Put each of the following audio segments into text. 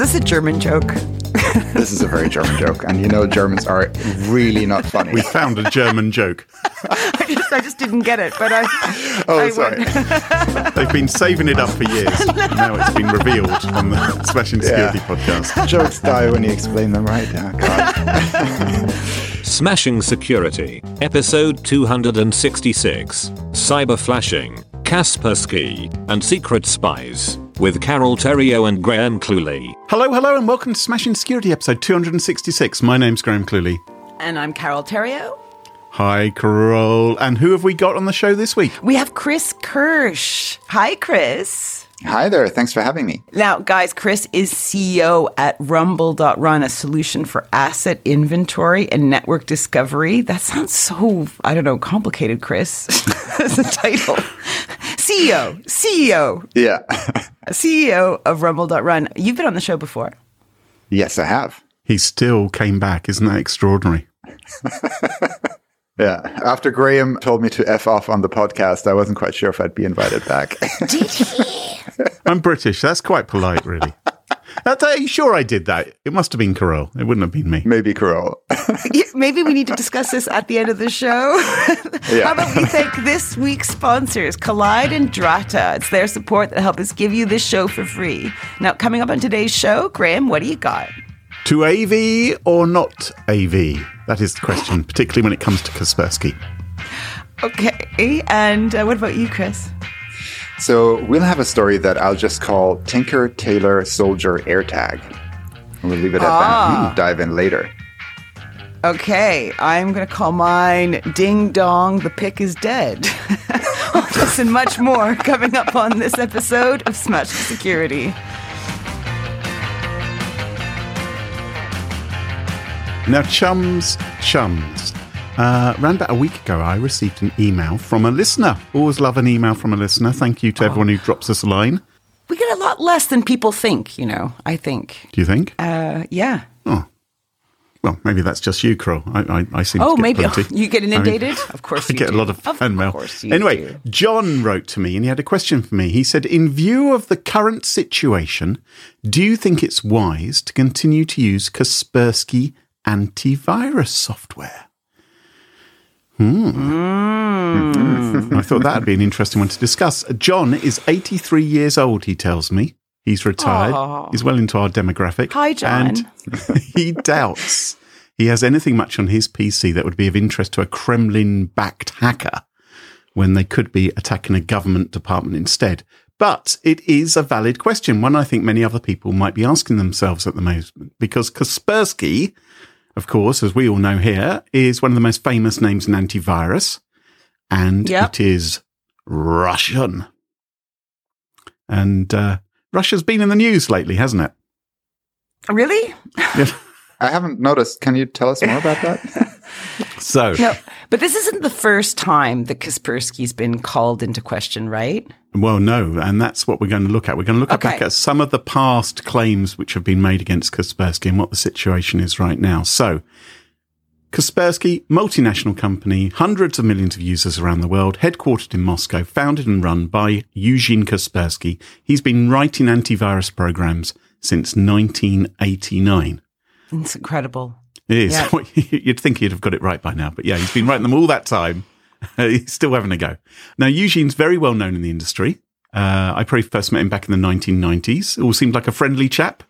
this a German joke? This is a very German joke, and you know Germans are really not funny. We found a German joke. I just, I just didn't get it, but I. oh, I sorry. They've been saving it up for years. Now it's been revealed on the Smashing Security Yeah. podcast. Jokes die when you explain them right. God. Smashing Security, episode 266 Cyber Flashing, Kaspersky, and Secret Spies, with Carole Theriault and Graham Cluley. Hello, hello, and welcome to Smashing Security episode 266. My name's Graham Cluley. and I'm Carole Theriault. Hi, Carole. And who have we got on the show this week? We have Chris Kirsch. Hi, Chris. Hi there. Thanks for having me. Now, guys, Chris is CEO at Rumble.run, a solution for asset inventory and network discovery. That sounds so, I don't know, complicated, Chris, as a title. CEO, CEO, Yeah. CEO of Rumble.run. You've been on the show before. yes, I have. He still came back. Isn't that extraordinary? Yeah. After Graham told me to F off on the podcast, I wasn't quite sure if I'd be invited back. I'm British. That's quite polite, really. Are you sure I did that? It must have been Carole. It wouldn't have been me. Maybe Carole. Maybe we need to discuss this at the end of the show. How about we thank this week's sponsors, Kolide and Drata. It's their support that help us give you this show for free. Now, coming up on today's show, Graham, what do you got? To AV or not AV? That is the question, particularly when it comes to Kaspersky. Okay, and uh, what about you, Chris? So we'll have a story that I'll just call Tinker, Tailor, Soldier, AirTag. And we'll leave it at that. We'll dive in later. Okay, I'm going to call mine Ding Dong, the pick is dead. All this and much more coming up on this episode of Smash Security. Now, chums, chums. Uh, around about a week ago, I received an email from a listener. Always love an email from a listener. Thank you to everyone who drops us a line. We get a lot less than people think, you know, I think. Do you think? Uh, yeah. well, maybe that's just you, Crow. I, I, I seem Oh, maybe plenty. you get I mean, inundated. of course, I get do. a lot of fan mail. Anyway, do. John wrote to me and he had a question for me. He said, In view of the current situation, do you think it's wise to continue to use Kaspersky antivirus software? Hmm. I thought that would be an interesting one to discuss. John is 83 years old, he tells me. He's retired. Aw. He's well into our demographic. Hi, John. And he doubts he has anything much on his PC that would be of interest to a Kremlin backed hacker when they could be attacking a government department instead. But it is a valid question, one I think many other people might be asking themselves at the moment, because Kaspersky, of course, as we all know here, is one of the most famous names in antivirus, and Yep. it is Russian. And uh, Russia's been in the news lately, hasn't it? Really? I haven't noticed. Can you tell us more about that? So, No, but this isn't the first time that Kaspersky's been called into question, right? well, no, and that's what we're going to look at. We're going to look Okay. back at some of the past claims which have been made against Kaspersky and what the situation is right now. So, Kaspersky, multinational company, hundreds of millions of users around the world, headquartered in Moscow, founded and run by Eugene Kaspersky. He's been writing antivirus programs since 1989. It's incredible. It is. Yeah. You'd think he'd have got it right by now, but yeah, he's been writing them all that time. he's still having a go. Now, Eugene's very well known in the industry. Uh, I probably first met him back in the 1990s. All seemed like a friendly chap.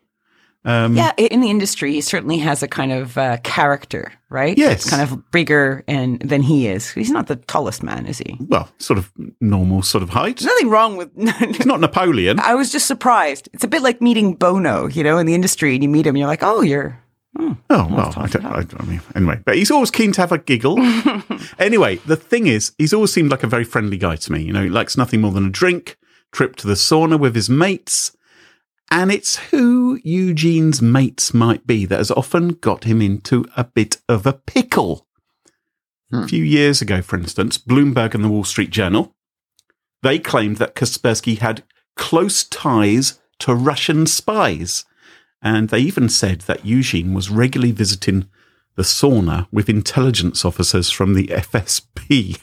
Um, Yeah, in the industry, he certainly has a kind of uh, character, right? Yes. It's kind of bigger and than he is. He's not the tallest man, is he? Well, sort of normal sort of height. There's nothing wrong with. He's not Napoleon. I was just surprised. It's a bit like meeting Bono, you know, in the industry, and you meet him, you're like, oh, you're. Oh, well, I, don't, I, I mean, anyway, but he's always keen to have a giggle. anyway, the thing is, he's always seemed like a very friendly guy to me. You know, he likes nothing more than a drink, trip to the sauna with his mates. And it's who Eugene's mates might be that has often got him into a bit of a pickle. A few years ago, for instance, Bloomberg and the Wall Street Journal, they claimed that Kaspersky had close ties to Russian spies. And they even said that Eugene was regularly visiting the sauna with intelligence officers from the FSB.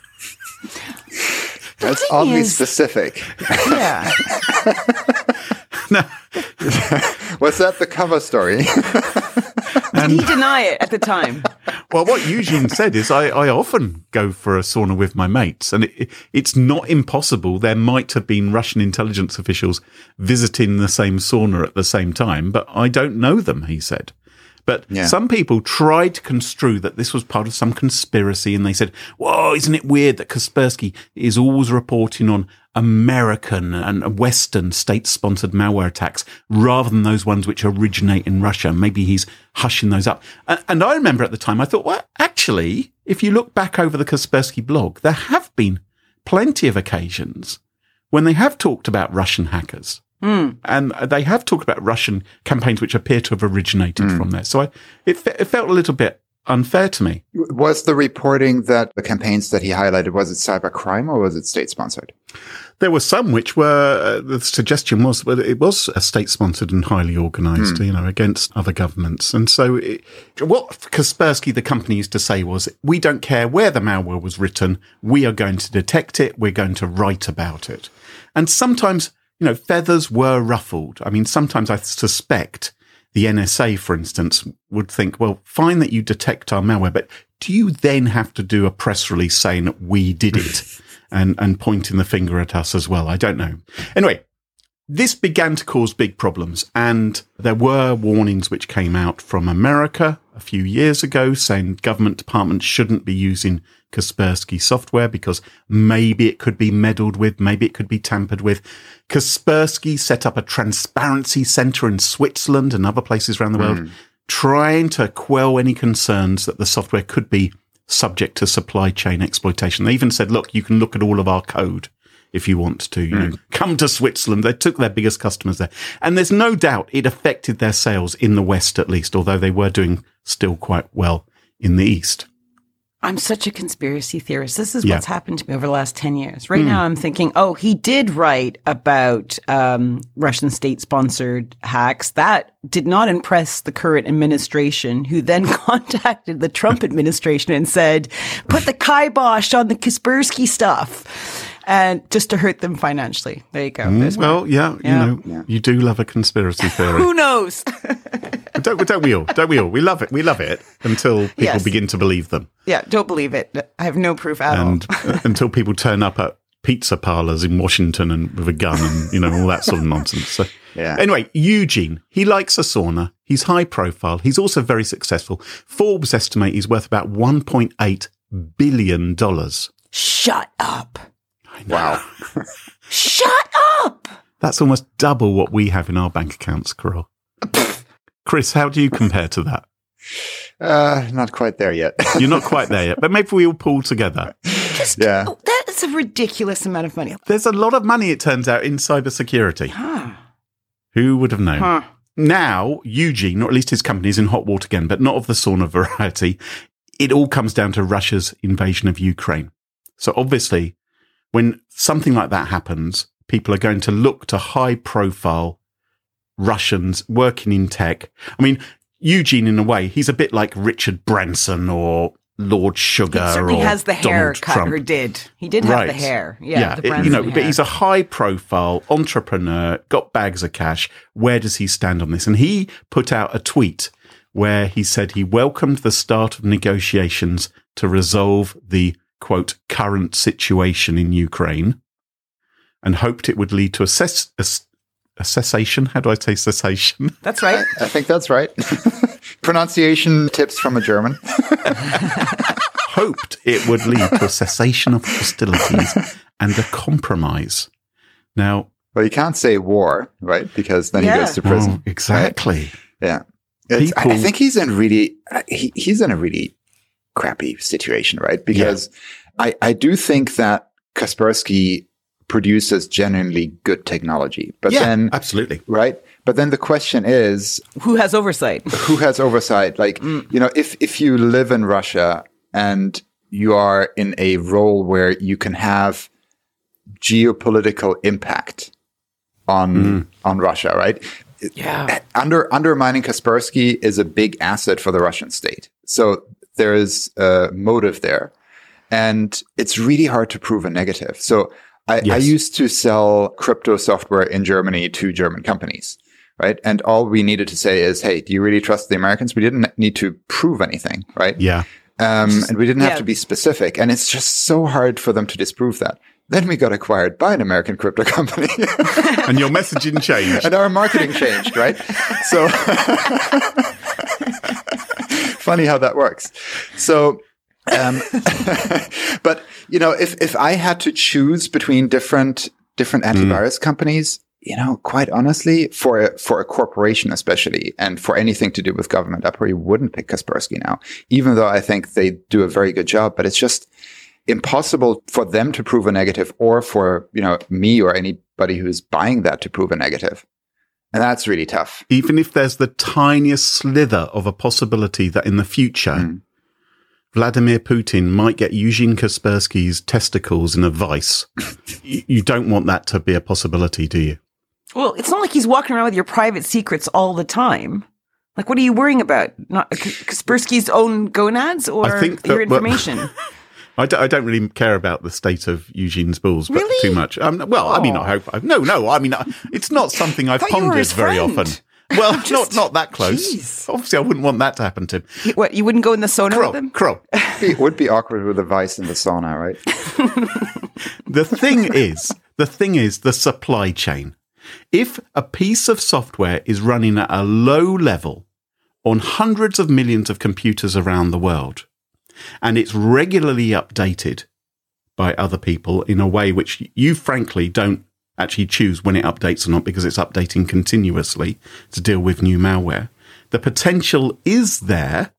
That's thing oddly is- specific. Yeah. Was that the cover story? Did he deny it at the time? Well, what Eugene said is I, I often go for a sauna with my mates, and it, it's not impossible. There might have been Russian intelligence officials visiting the same sauna at the same time, but I don't know them, he said. But Yeah. some people tried to construe that this was part of some conspiracy, and they said, "Whoa, isn't it weird that Kaspersky is always reporting on American and Western state-sponsored malware attacks rather than those ones which originate in Russia? Maybe he's hushing those up." And, I remember at the time, I thought, "Well, actually, if you look back over the Kaspersky blog, there have been plenty of occasions when they have talked about Russian hackers." Hmm. and they have talked about Russian campaigns which appear to have originated hmm. from there. So I, it, it felt a little bit unfair to me. was the reporting that the campaigns that he highlighted was it cybercrime or was it state sponsored? There were some which were uh, the suggestion was that it was a state sponsored and highly organised, you know, against other governments. And so it, what Kaspersky, the company, used to say was, "We don't care where the malware was written. We are going to detect it. We're going to write about it." And sometimes, you know, feathers were ruffled. I mean, sometimes I suspect the NSA, for instance, would think, well, fine that you detect our malware, but do you then have to do a press release saying we did it and, and pointing the finger at us as well? I don't know. Anyway, this began to cause big problems and there were warnings which came out from America a few years ago saying government departments shouldn't be using Kaspersky software because maybe it could be meddled with, maybe it could be tampered with. Kaspersky set up a transparency center in Switzerland and other places around the world trying to quell any concerns that the software could be subject to supply chain exploitation. They even said, look, you can look at all of our code if you want to. You know, hmm. come to Switzerland. They took their biggest customers there. And there's no doubt it affected their sales in the West at least, although they were doing still quite well in the East. I'm such a conspiracy theorist. This is Yeah. what's happened to me over the last 10 years. Right now, I'm thinking, oh, he did write about um, Russian state sponsored hacks. That did not impress the current administration, who then contacted the Trump administration and said, put the kibosh on the Kaspersky stuff. And just to hurt them financially. There you go. There's one. Well, yeah, Yeah. you know, you do love a conspiracy theory. Who knows? don't, don't we all? Don't we all? We love it. We love it until people Yes. begin to believe them. yeah, don't believe it. I have no proof at all. and uh, until people turn up at pizza parlors in Washington and with a gun and you know all that sort of nonsense. So Yeah. anyway, Eugene, he likes a sauna. He's high profile. He's also very successful. Forbes estimate he's worth about 1.8 billion dollars. Shut up. Wow. Shut up. That's almost double what we have in our bank accounts, Carole. Chris, how do you compare to that? Uh, not quite there yet. You're not quite there yet, but maybe we all pull together. Just, Yeah. oh, that is a ridiculous amount of money. There's a lot of money, it turns out, in cybersecurity. Huh. Who would have known? Huh. Now, Eugene, or at least his company, is in hot water again, but not of the sauna variety. It all comes down to Russia's invasion of Ukraine. So obviously, when something like that happens, people are going to look to high profile Russians working in tech. I mean, Eugene, in a way, he's a bit like Richard Branson or Lord Sugar He certainly has the Donald haircut, Trump. or did. He did have the hair. Yeah, the it- you know, Branson but he's a high profile entrepreneur, got bags of cash. Where does he stand on this? And he put out a tweet where he said he welcomed the start of negotiations to resolve the quote current situation in Ukraine and hoped it would lead to a, cess- a, s- a cessation. How do I say cessation? That's right. I think that's right. Pronunciation tips from a German. hoped it would lead to a cessation of hostilities and a compromise. Now, Well, you can't say war, right? Because then Yeah. he goes to prison. oh, exactly. Yeah. It's, I- I think he's in really, uh, he, he's in a really crappy situation, right? Because I, I do think that Kaspersky produces genuinely good technology, but yeah, then, absolutely. right? But then the question is, Who has oversight? who has oversight? Like, mm. you know, if, if you live in Russia and you are in a role where you can have geopolitical impact on, mm. on Russia, right? Yeah. under undermining Kaspersky is a big asset for the Russian state. So there is a motive there, and it's really hard to prove a negative. So I, I used to sell crypto software in Germany to German companies, right? And all we needed to say is, hey, do you really trust the Americans? We didn't need to prove anything, right? Yeah. Um, and we didn't have yeah. to be specific. And it's just so hard for them to disprove that. Then we got acquired by an American crypto company And your messaging changed. and our marketing changed, right? So funny how that works. So, um, but you know, if, if I had to choose between different, different antivirus companies, you know, quite honestly, for a, for a corporation, especially, and for anything to do with government, I probably wouldn't pick Kaspersky now, even though I think they do a very good job, but it's just impossible for them to prove a negative or for, you know, me or anybody who's buying that to prove a. And that's really tough. Even if there's the tiniest slither of a possibility that in the future, Mm. Vladimir Putin might get Eugene Kaspersky's testicles in a vice, you, you don't want that to be a possibility, do you? Well, it's not like he's walking around with your private secrets all the time. Like, what are you worrying about? Not Kaspersky's own gonads or I think that- your well- information? I don't, really care about the state of Eugene's balls Really? too much. Um, well, I mean, I Oh. hope. I, no, no. I mean, I, it's not something I've thought you were pondered very friend. often. Well, not Just- not that close. Jeez. Obviously, I wouldn't want that to happen to him. You- what, you wouldn't go in the sauna with Crow, him? crow. It would be awkward with a vice in the sauna, right? The thing is, the thing is the supply chain. If a piece of software is running at a low level on hundreds of millions of computers around the world, and it's regularly updated by other people in a way which you frankly don't actually choose when it updates or not because it's updating continuously to deal with new malware, the potential is there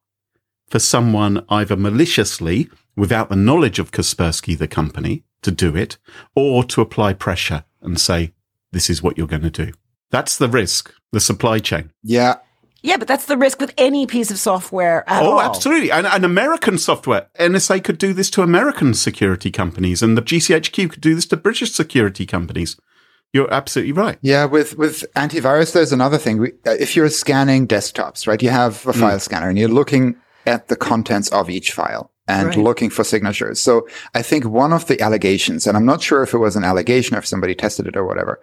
for someone either maliciously, without the knowledge of Kaspersky, the company, to do it, or to apply pressure and say, this is what you're going to do. That's the risk, the supply chain. Yeah. Yeah, but that's the risk with any piece of software at Oh, all. absolutely. And, and American software. NSA could do this to American security companies, and the GCHQ could do this to British security companies. You're absolutely right. Yeah, with with antivirus, there's another thing. We, uh, if you're scanning desktops, right, you have a file scanner and you're looking at the contents of each file and Right. looking for signatures. So I think one of the allegations, and I'm not sure if it was an allegation or if somebody tested it or whatever,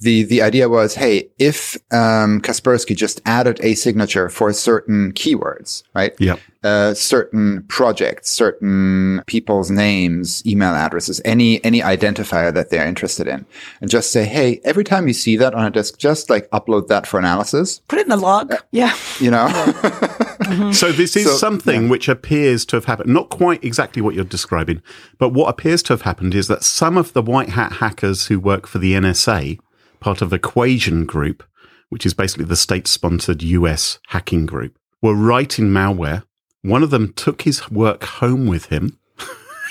the the idea was, hey, if um, Kaspersky just added a signature for certain keywords, right? Yeah. uh, certain projects, certain people's names, email addresses, any any identifier that they're interested in, and just say, "Hey, every time you see that on a disk, just like upload that for analysis." Put it in the log. Yeah. You know, Mm-hmm. So this is So, something which appears to have happened. Not quite exactly what you're describing, but what appears to have happened is that some of the white hat hackers who work for the NSA, part of Equation Group, which is basically the state-sponsored US hacking group, were writing malware. One of them took his work home with him,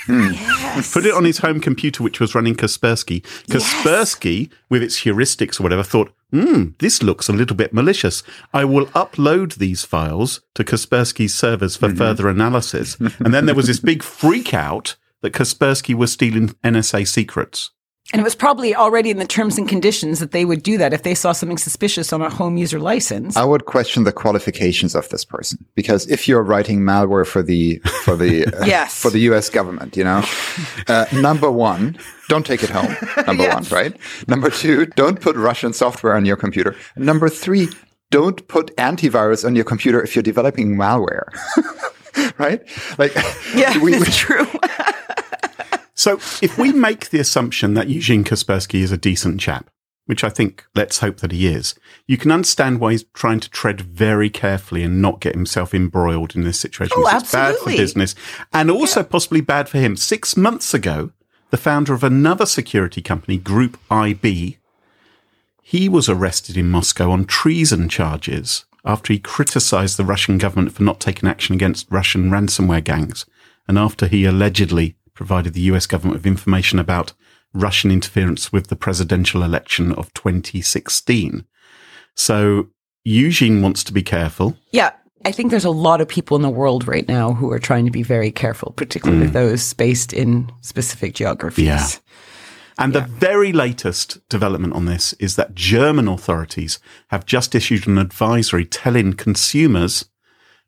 Yes. put it on his home computer, which was running Kaspersky. Kaspersky, with its heuristics or whatever, thought, hmm, this looks a little bit malicious. I will upload these files to Kaspersky's servers for further analysis. and then there was this big freak out that Kaspersky was stealing NSA secrets. And it was probably already in the terms and conditions that they would do that if they saw something suspicious on a home user license. I would question the qualifications of this person because if you're writing malware for the for the uh, Yes. for the U.S. government, you know, uh, number one, don't take it home. Number one, right? Number two, don't put Russian software on your computer. Number three, don't put antivirus on your computer if you're developing malware. right? Like, yeah, we, we, it's true. So if we make the assumption that Eugene Kaspersky is a decent chap, which I think let's hope that he is, you can understand why he's trying to tread very carefully and not get himself embroiled in this situation. Oh, because It's bad for business and also possibly bad for him. Six months ago, the founder of another security company, Group IB, he was arrested in Moscow on treason charges after he criticized the Russian government for not taking action against Russian ransomware gangs and after he allegedly provided the US government with information about Russian interference with the presidential election of 2016. So Eugene wants to be careful. yeah. I think there's a lot of people in the world right now who are trying to be very careful, particularly mm. those based in specific geographies. Yeah. And the very latest development on this is that German authorities have just issued an advisory telling consumers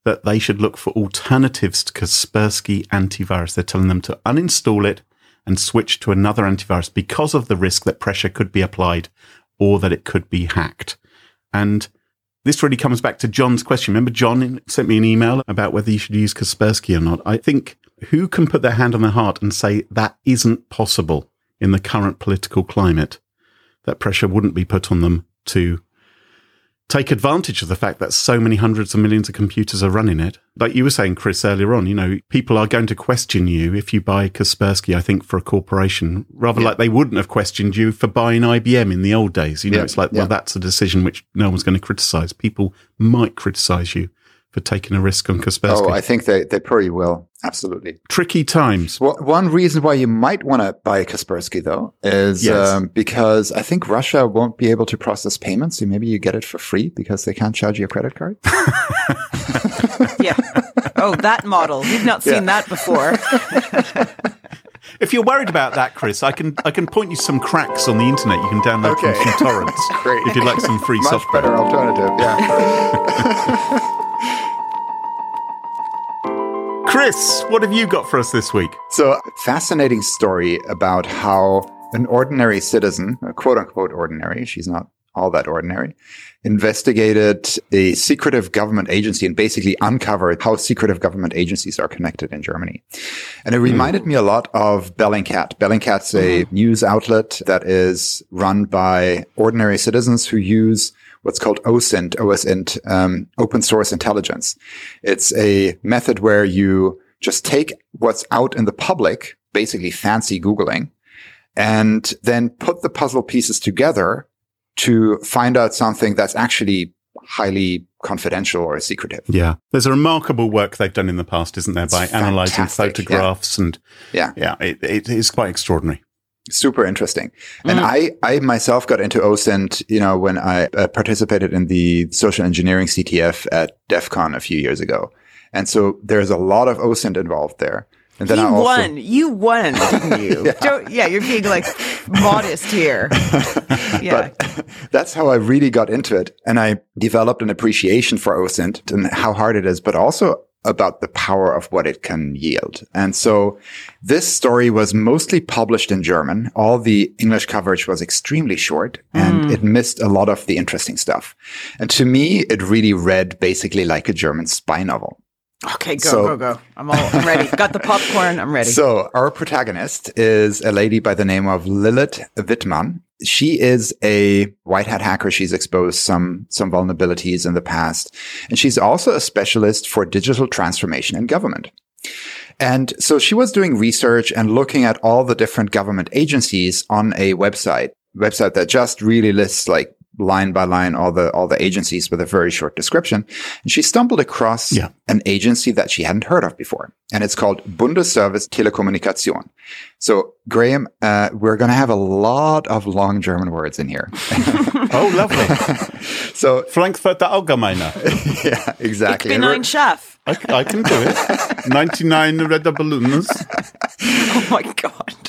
that they should look for alternatives to Kaspersky antivirus. They're telling them to uninstall it and switch to another antivirus because of the risk that pressure could be applied or that it could be hacked. And this really comes back to John's question. Remember, John sent me an email about whether you should use Kaspersky or not. I think who can put their hand on their heart and say that isn't possible in the current political climate? That pressure wouldn't be put on them to take advantage of the fact that so many hundreds of millions of computers are running it. Like you were saying, Chris, earlier on, you know, people are going to question you if you buy Kaspersky, I think, for a corporation, rather Yeah. like they wouldn't have questioned you for buying IBM in the old days. You know, Yeah. it's like, Yeah. well, that's a decision which no one's going to criticize. People might criticize you for taking a risk on Kaspersky. Oh, I think they, they probably will. Absolutely. Tricky times. Well, one reason why you might want to buy Kaspersky, though, is Yes. um, because I think Russia won't be able to process payments. So maybe you get it for free because they can't charge you a credit card. Yeah. Oh, that model. We've not seen that before. If you're worried about that, Chris, I can I can point you some cracks on the internet you can download Okay. from some torrents. Great. If you'd like some free Much software. better alternative. Yeah. Chris, what have you got for us this week? So, fascinating story about how an ordinary citizen, a quote unquote ordinary, she's not all that ordinary, investigated a secretive government agency and basically uncovered how secretive government agencies are connected in Germany. And it hmm. reminded me a lot of Bellingcat. Bellingcat's a mm-hmm. news outlet that is run by ordinary citizens who use what's called OSINT, OSINT, um, open source intelligence. It's a method where you just take what's out in the public, basically fancy Googling, and then put the puzzle pieces together to find out something that's actually highly confidential or secretive. Yeah. There's a remarkable work they've done in the past, isn't there, by It's fantastic, photographs and Yeah. yeah, it, it is quite extraordinary. Super interesting. And I, I myself got into OSINT, you know, when I uh, participated in the social engineering CTF at DEF CON a few years ago. And so there's a lot of OSINT involved there. And then you I also, won. You won, didn't you? Don't, yeah, you're being like modest here. Yeah. But that's how I really got into it. And I developed an appreciation for OSINT and how hard it is, but also about the power of what it can yield. And so this story was mostly published in German. All the English coverage was extremely short and hmm. it missed a lot of the interesting stuff. And to me, it really read basically like a German spy novel. Okay, go, So- go, go. I'm all I'm ready. Got the popcorn. I'm ready. So our protagonist is a lady by the name of Lilith Wittmann. She is a white hat hacker. She's exposed some, some vulnerabilities in the past. And she's also a specialist for digital transformation in government. And so she was doing research and looking at all the different government agencies on a website, website that just really lists like line by line all the all the agencies with a very short description. And she stumbled across Yeah. an agency that she hadn't heard of before, and it's called Bundesservice Telekommunikation. So, Graham, uh, we're going to have a lot of long German words in here. Oh, lovely. so, Frankfurter Allgemeiner. yeah, Ich exactly. bin And we're- ein Chef. I, I can do it. 99 red balloons. Oh my god.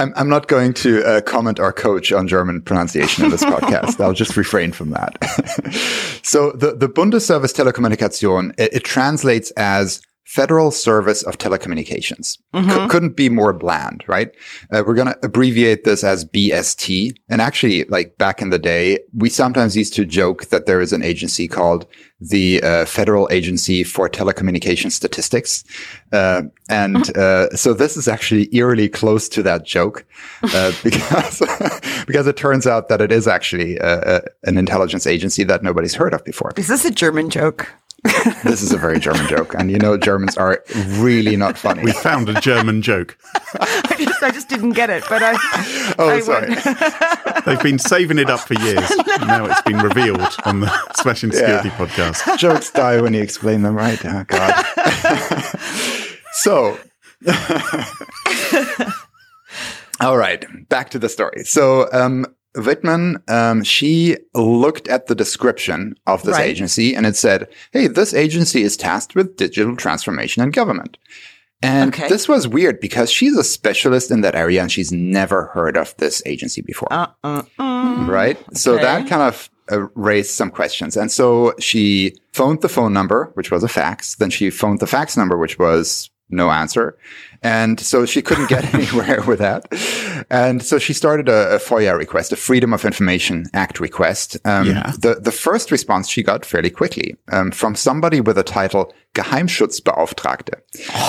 I'm, I'm not going to uh, comment or coach on German pronunciation in this podcast. I'll just refrain from that. so the, the Bundesservice Telekommunikation, it, it translates as Federal Service of Telecommunications. Cou- couldn't be more bland, right? Uh, we're going to abbreviate this as BST. And actually, like back in the day, we sometimes used to joke that there is an agency called the uh, Federal Agency for Telecommunication Statistics. Uh, and uh, so this is actually eerily close to that joke uh, because because it turns out that it is actually uh, an intelligence agency that nobody's heard of before. Is this a German joke? This is a very German joke, and you know Germans are really not funny. We found a German joke. I just, I just didn't get it, but I. Oh, I sorry. They've been saving it up for years. Now it's been revealed on the Smashing Security podcast. Jokes die when you explain them, right? Oh God. so, all right, back to the story. So, um, Wittmann, um, she looked at the description of this Right. agency and it said, Hey, this agency is tasked with digital transformation in government. And Okay. this was weird because she's a specialist in that area and she's never heard of this agency before Uh, uh, uh. right? So that kind of uh, raised some questions. And so she phoned the phone number, which was a fax. Then she phoned the fax number, which was no answer. And so she couldn't get anywhere with that. And so she started a, a FOIA request, a Freedom of Information Act request. Um, Yeah. the, the first response she got fairly quickly um, from somebody with a title Geheimschutzbeauftragte,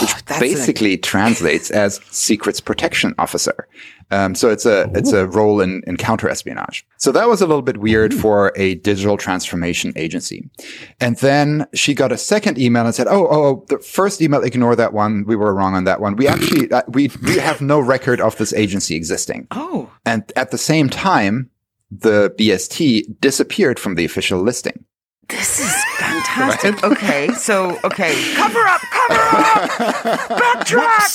which that's basically translates as Secrets Protection Officer. Um, so it's a it's a role in, in counterespionage. So that was a little bit weird for a digital transformation agency. And then she got a second email and said, "Oh, oh, oh the first email, ignore that one. We were wrong on that one. We actually uh, we we have no record of this agency existing." Oh, And at the same time, the BST disappeared from the official listing. this is fantastic. Okay, so okay, cover up, cover up, backtrack.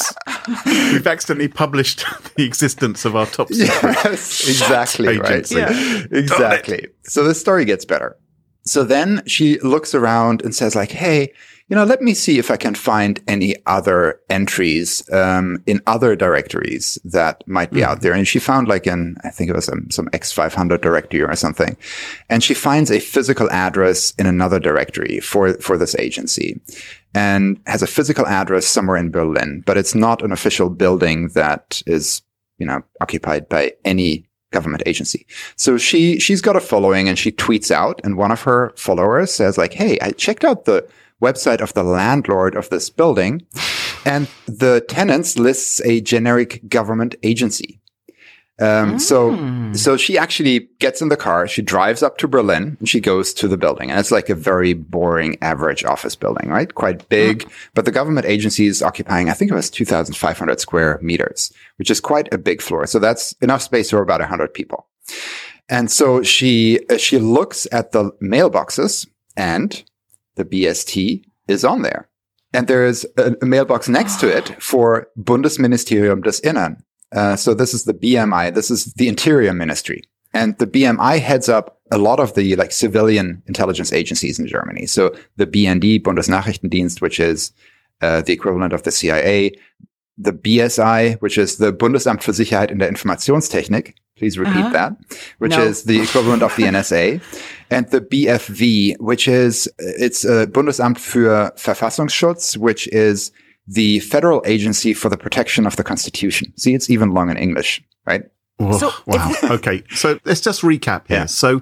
We've accidentally published the existence of our top secret. Yes, exactly right. agency. Yeah. Exactly. So the story gets better. So then she looks around and says like, Hey, you know, let me see if I can find any other entries, um, in other directories that might be out there. And she found like in, I think it was um, some X500 directory or something. And she finds a physical address in another directory for, for this agency and has a physical address somewhere in Berlin, but it's not an official building that is, you know, occupied by any government agency. So she she's got a following and she tweets out and one of her followers says like, "Hey, I checked out the website of the landlord of this building and the tenants lists a generic government agency." Um, so, so she actually gets in the car, she drives up to Berlin and she goes to the building. And it's like a very boring average office building, right? Quite big, but the government agency is occupying, I think it was 2,500 square meters, which is quite a big floor. So that's enough space for about 100 people. And so she, she looks at the mailboxes and the BST is on there. And there is a, a mailbox next to it for Bundesministerium des Innern. Uh, so this is the BMI. This is the Interior Ministry. And the BMI heads up a lot of the like civilian intelligence agencies in Germany. So the BND, Bundesnachrichtendienst, which is uh, the equivalent of the CIA, the BSI, which is the Bundesamt für Sicherheit in der Informationstechnik. Please repeat Uh-huh. that, which No. is the equivalent of the NSA, and the BFV, which is it's uh, Bundesamt für Verfassungsschutz, which is the federal agency for the protection of the Constitution. See, it's even long in English, right? Oh, So wow. okay. So let's just recap here. Yeah. So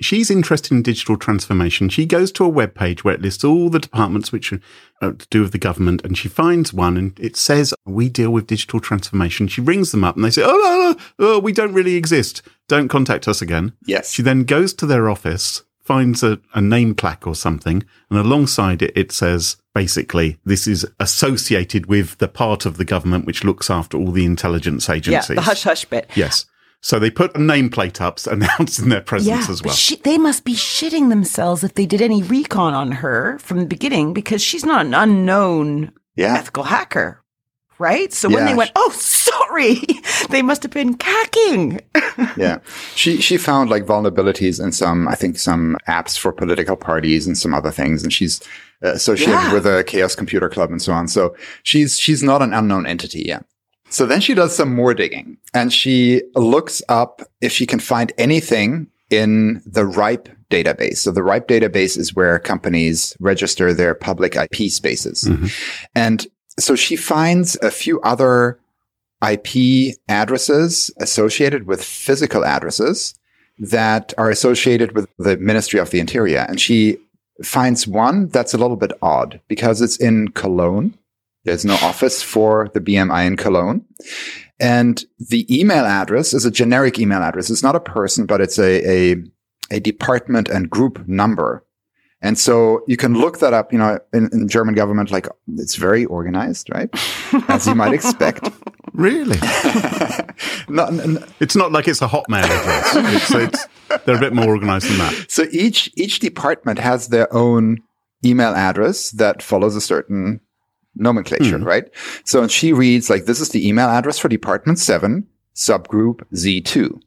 she's interested in digital transformation. She goes to a web page where it lists all the departments which are uh, to do with the government, and she finds one, and it says we deal with digital transformation. She rings them up, and they say, "Oh no, no, oh, we don't really exist. Don't contact us again." Yes. She then goes to their office, finds a, a name plaque or something, and alongside it, it says basically this is associated with the part of the government which looks after all the intelligence Yeah, agencies. the hush hush bit. Yes. So they put a nameplate up announcing their presence as well. she- they must be shitting themselves if they did any recon on her from the beginning because she's not an unknown Yeah. ethical hacker, right? So when Yeah. they went, oh, sorry, they must have been cacking. yeah. She she found like vulnerabilities in some I think some apps for political parties and some other things, and she's uh, associated Yeah. with the Chaos Computer Club and so on. So she's she's not an unknown entity. Yeah. So then she does some more digging, and she looks up if she can find anything in the RIPE database. So the RIPE database is where companies register their public IP spaces, mm-hmm. and so she finds a few other IP addresses associated with physical addresses that are associated with the Ministry of the Interior. And she finds one that's a little bit odd because it's in Cologne. There's no office for the BMI in Cologne. And the email address is a generic email address. It's not a person, but it's a, a, a department and group number. And so you can look that up, you know, in, in German government, like it's very organized, right? As you might expect. Really? Not, n- it's not like it's a Hotmail address. It's, it's, they're a bit more organized than that. so each each department has their own email address that follows a certain nomenclature, hmm. right? So and she reads like this is the email address for department 7 subgroup Z2.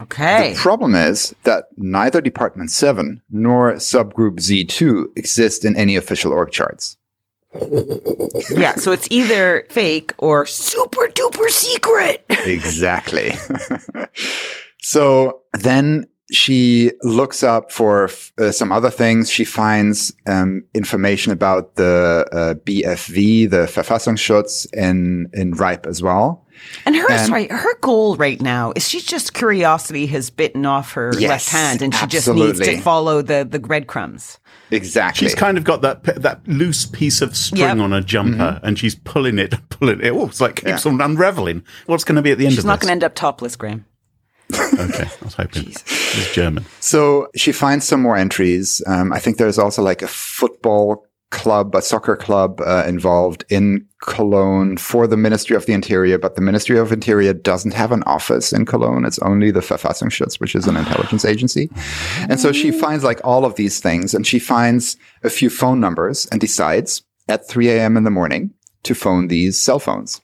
Okay. The problem is that neither department 7 nor subgroup Z2 exist in any official org charts. yeah. So it's either fake or super duper secret. exactly. so then she looks up for uh, some other things. She finds um, information about the uh, BFV, the Verfassungsschutz in in RIPE as well. And her, And- sorry, her goal right now is she's just curiosity has bitten off her Yes, left hand, and she just needs to follow the the breadcrumbs. Exactly. She's kind of got that that loose piece of string Yep. on her jumper, and she's pulling it, pulling it. Oh, it's like keeps on unraveling. What's going to be at the end She's of not going to end up topless, Graham. Okay, I was hoping. It's German. So she finds some more entries. Um, I think there's also like a football club, a soccer club uh, involved in Cologne for the Ministry of the Interior, but the Ministry of Interior doesn't have an office in Cologne. It's only the Verfassungsschutz, which is an intelligence agency. And so she finds like all of these things and she finds a few phone numbers and decides at 3 a.m. in the morning to phone these cell phones.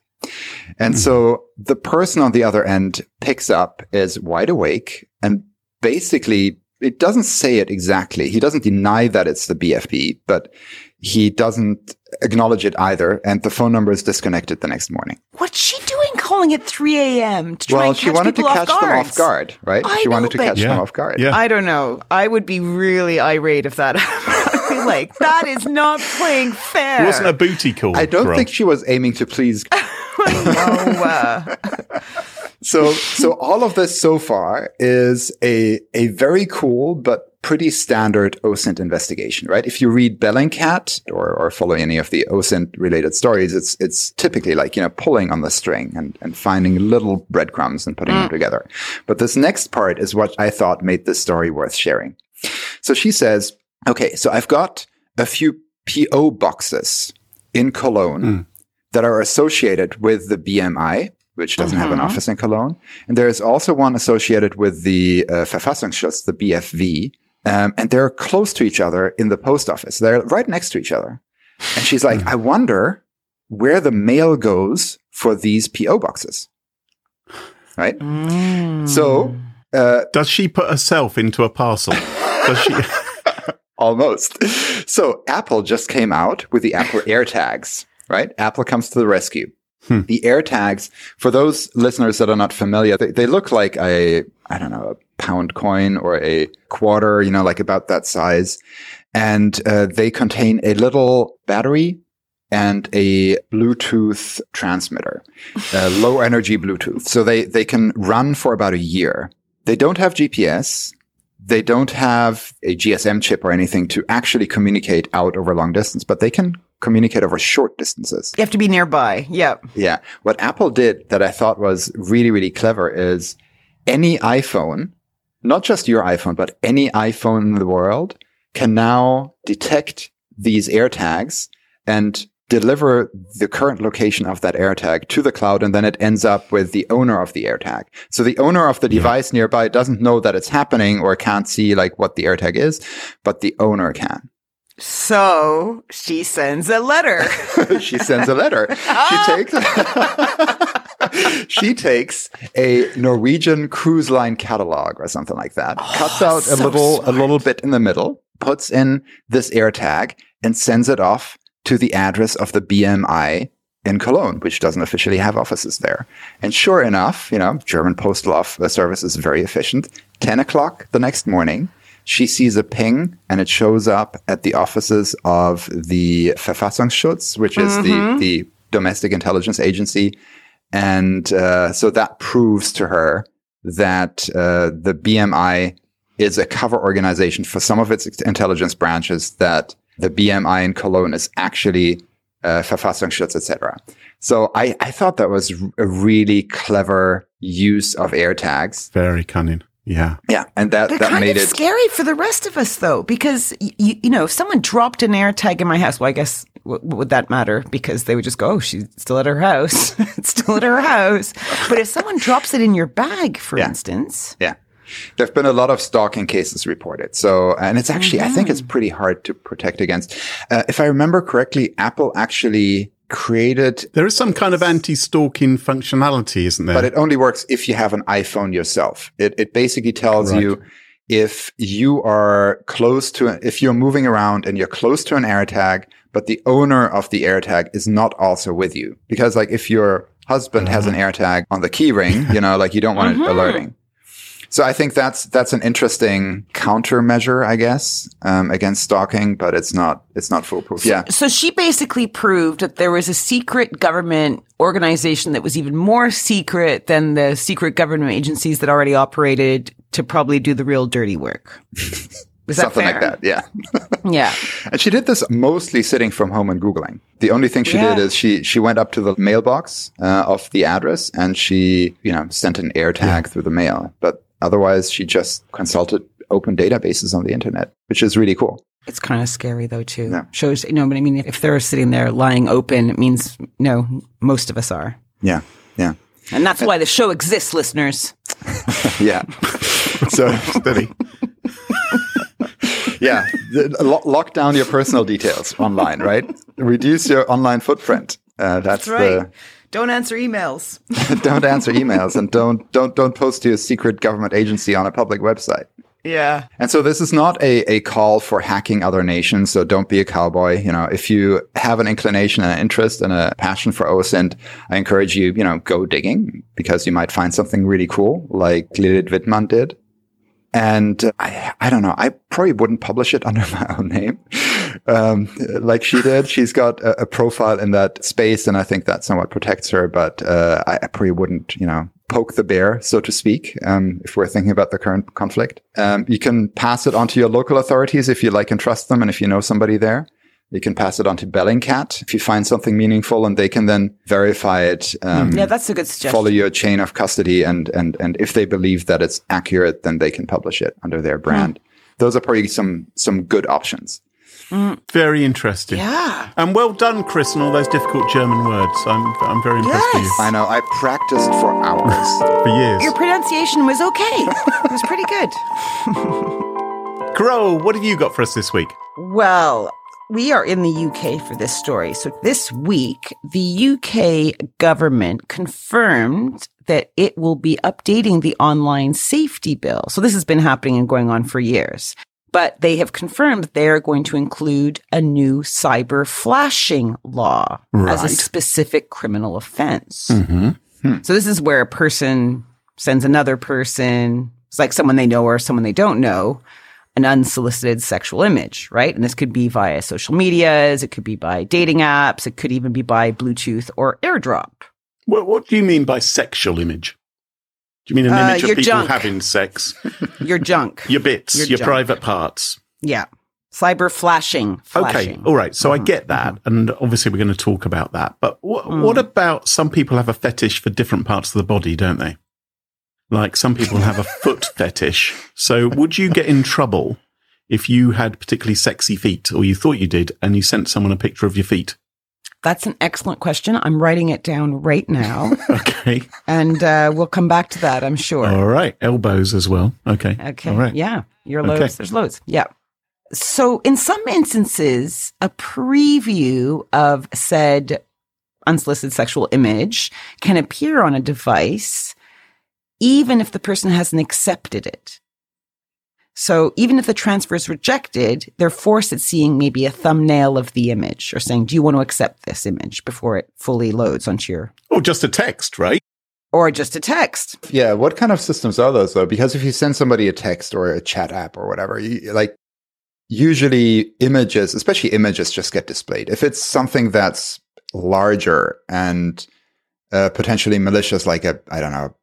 And hmm. so the person on the other end picks up, is wide awake, and basically, it doesn't say it exactly. He doesn't deny that it's the BFP, but he doesn't acknowledge it either. And the phone number is disconnected the next morning. What's she doing calling at 3 a.m. to try well, and she catch wanted to people catch off them off guard, right? I she know, wanted to but- catch them off guard. Yeah. I don't know. I would be really irate if that I'd be like, that is not playing fair. It wasn't a booty call. I don't Carole. think she was aiming to please no, so so all of this so far is a a very cool but pretty standard OSINT investigation, right? If you read Bellingcat or, or follow any of the OSINT related stories, it's it's typically like, you know, pulling on the string and, and finding little breadcrumbs and putting them mm. together. But this next part is what I thought made this story worth sharing. So she says, okay, so I've got a few PO boxes in Cologne mm. That are associated with the BMI, which doesn't have an office in Cologne. And there is also one associated with the uh, Verfassungsschutz, the BFV. Um, and they're close to each other in the post office. They're right next to each other. And she's like, I wonder where the mail goes for these PO boxes. Right? So, uh, Does she put herself into a parcel? Does she? Almost. So Apple just came out with the Apple AirTags, right? Apple comes to the rescue. The AirTags, for those listeners that are not familiar, they, they look like a, I don't know, a pound coin or a quarter, you know, like about that size. And uh, they contain a little battery and a Bluetooth transmitter, uh, low energy Bluetooth. So they, they can run for about a year. They don't have GPS. They don't have a GSM chip or anything to actually communicate out over long distance, but they can communicate over short distances. you have to be nearby. Yep. Yeah. What Apple did that I thought was really, really clever is any iPhone, not just your iPhone, but any iPhone in the world can now detect these AirTags and deliver the current location of that AirTag to the cloud. And then it ends up with the owner of the AirTag. So the owner of the device nearby doesn't know that it's happening or can't see like what the AirTag is, but the owner can. So she sends a letter. she sends a letter. She takes she takes a Norwegian cruise line catalog or something like that. cuts out a Oh, little smart. a little bit in the middle, puts in this air tag, and sends it off to the address of the BMI in Cologne, which doesn't officially have offices there. And sure enough, you know, German postal uh, service is very efficient. Ten o'clock the next morning, she sees a ping and it shows up at the offices of the Verfassungsschutz, which is the, the domestic intelligence agency. And uh, so that proves to her that uh, the BMI is a cover organization for some of its intelligence branches, that the BMI in Cologne is actually uh, Verfassungsschutz, etc. So I, I thought that was a really clever use of AirTags. Very cunning. Yeah. Yeah, and that They're that kind made of it scary for the rest of us, though, because y- y- you know, if someone dropped an air tag in my house, well, I guess w- would that matter? Because they would just go, "Oh, she's still at her house. it's still at her house." But if someone drops it in your bag, for Yeah. instance, Yeah. There have been a lot of stalking cases reported. So, and it's actually, I think it's pretty hard to protect against. Uh, if I remember correctly, Apple actually created, There is some kind of anti-stalking functionality, isn't there? but it only works if you have an iPhone yourself. It, it basically tells Right. you if you are close to, if you're moving around and you're close to an AirTag, but the owner of the AirTag is not also with you. Because like if your husband has an uh-huh. AirTag on the key ring, you know, like you don't want it mm-hmm. alerting. So I think that's that's an interesting countermeasure, I guess, um, against stalking, but it's not it's not foolproof. Yeah. So she basically proved that there was a secret government organization that was even more secret than the secret government agencies that already operated to probably do the real dirty work. That Something fair? like that, yeah. Yeah. And she did this mostly sitting from home and Googling. The only thing she Yeah. did is she she went up to the mailbox uh, of the address and she you know sent an air tag through the mail. But otherwise, she just consulted open databases on the internet, which is really cool. It's kind of scary though too. Yeah. Shows, you know, but I mean, if they're sitting there lying open, it means, no, most of us are. Yeah, yeah, And that's why the show exists, listeners. yeah. so Steady. yeah, lo- lock down your personal details online, right? Reduce your online footprint. Uh, that's, the Don't answer emails. don't answer emails and don't don't don't post to a secret government agency on a public website. Yeah. And so this is not a, a call for hacking other nations. So don't be a cowboy. You know, if you have an inclination and an interest and a passion for OSINT, I encourage you, you know, go digging because you might find something really cool like Lilith Wittmann did. And I, I don't know. I probably wouldn't publish it under my own name, um, like she did. She's got a, a profile in that space, and I think that somewhat protects her. But uh, I, I probably wouldn't, you know, poke the bear, so to speak. Um, if we're thinking about the current conflict, um, you can pass it on to your local authorities if you like and trust them, and if you know somebody there. You can pass it on to Bellingcat if you find something meaningful, and they can then verify it. Um, Yeah, that's a good suggestion. follow your chain of custody and and and if they believe that it's accurate then they can publish it under their brand those are probably some some good options Mm. Very interesting. Yeah. And well done, Chris, and all those difficult German words. I'm, I'm very impressed with Yes. i know i practiced for hours for years. Your pronunciation was okay. it was pretty good. Carole, what have you got for us this week? Well, we are in the UK for this story. So this week, the UK government confirmed that it will be updating the online safety bill. So this has been happening and going on for years. But they have confirmed they are going to include a new cyber flashing law as a specific criminal offense. Mm-hmm. So this is where a person sends another person, it's like someone they know or someone they don't know, an unsolicited sexual image, right? And this could be via social medias, it could be by dating apps, it could even be by Bluetooth or AirDrop. What, what do you mean by sexual image? Do you mean an Uh, image of your people junk. having sex? Your junk. Your bits, Your your, private parts. yeah. Cyber flashing. flashing. Okay, all right. So I Mm-hmm. get that, and obviously we're going to talk about that. But wh- Mm. what about some people have a fetish for different parts of the body, don't they? Like some people have a foot fetish. So would you get in trouble if you had particularly sexy feet, or you thought you did, and you sent someone a picture of your feet? That's an excellent question. I'm writing it down right now, Okay, and uh, we'll come back to that, I'm sure. all right. Elbows as well. Okay, Okay. all right. Yeah. Your Okay. loads. There's loads. Yeah. So in some instances, a preview of said unsolicited sexual image can appear on a device, even if the person hasn't accepted it. So even if the transfer is rejected, they're forced at seeing maybe a thumbnail of the image or saying, do you want to accept this image before it fully loads onto your, Oh, just a text, right? or just a text. yeah what kind of systems are those though because if you send somebody a text or a chat app or whatever you, like usually images especially images just get displayed if it's something that's larger and uh, potentially malicious like a i don't know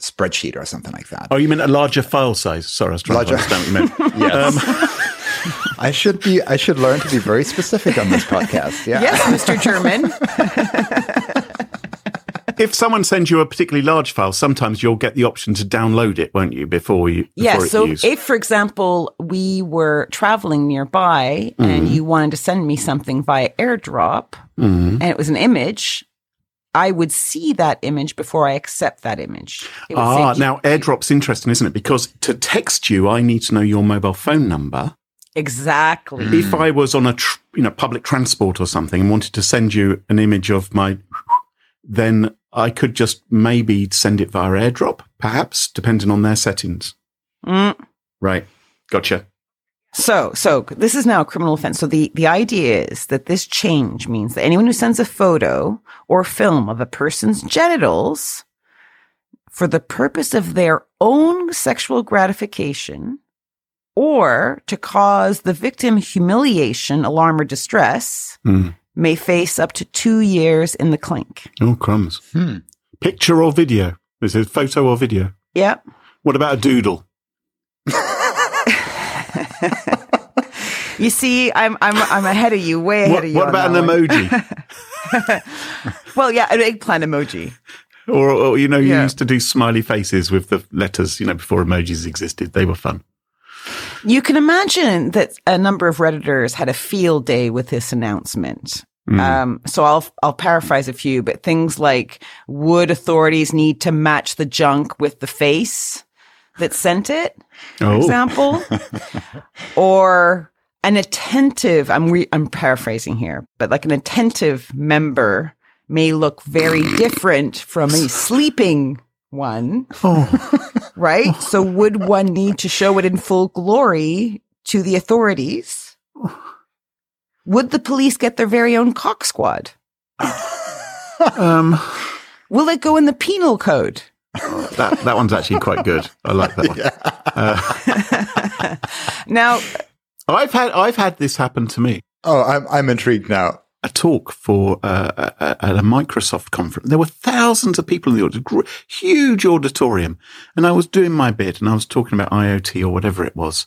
spreadsheet or something like that Oh, you mean a larger file size. Sorry, I was trying Larger. to understand what you meant. Yes. Um, I should be. I should learn to be very specific on this podcast. Yeah. Yes, Mr. German. if someone sends you a particularly large file, sometimes you'll get the option to download it, won't you, before you Yeah. before it's So used? if, for example, we were traveling nearby Mm-hmm. and you wanted to send me something via AirDrop Mhm. and it was an image, I would see that image before I accept that image. Ah, say- now AirDrop's interesting, isn't it? Because to text you, I need to know your mobile phone number. exactly. If I was on a tr- you know public transport or something and wanted to send you an image of my, then I could just maybe send it via AirDrop, perhaps, depending on their settings. Mm. Right. Gotcha. So, so this is now a criminal offense. So the, the idea is that this change means that anyone who sends a photo or film of a person's genitals for the purpose of their own sexual gratification or to cause the victim humiliation, alarm, or distress Hmm. may face up to two years in the clink. Oh, crumbs. Hmm. Picture or video? This is photo or video? Yep. What about a doodle? You see, I'm I'm I'm ahead of you, way ahead What, of you. what about an one. emoji? Well, yeah, an eggplant emoji. or, or, you know, you Yeah. used to do smiley faces with the letters, you know, before emojis existed. They were fun. You can imagine that a number of redditors had a field day with this announcement. Hmm. Um, so I'll I'll paraphrase a few, but things like would authorities need to match the junk with the face that sent it, for Oh. example, or an attentive. I'm re- I'm paraphrasing here, but like an attentive member may look very different from a sleeping one, Oh. right? So would one need to show it in full glory to the authorities? Would the police get their very own cock squad? Um, Will it go in the penal code? that, that one's actually quite good. I like that one. Now, I've had, I've had this happen to me. Oh, I'm I'm intrigued now. a talk for uh, a- at a Microsoft conference. There were thousands of people in the audience, huge auditorium, and I was doing my bit, and I was talking about IoT or whatever it was.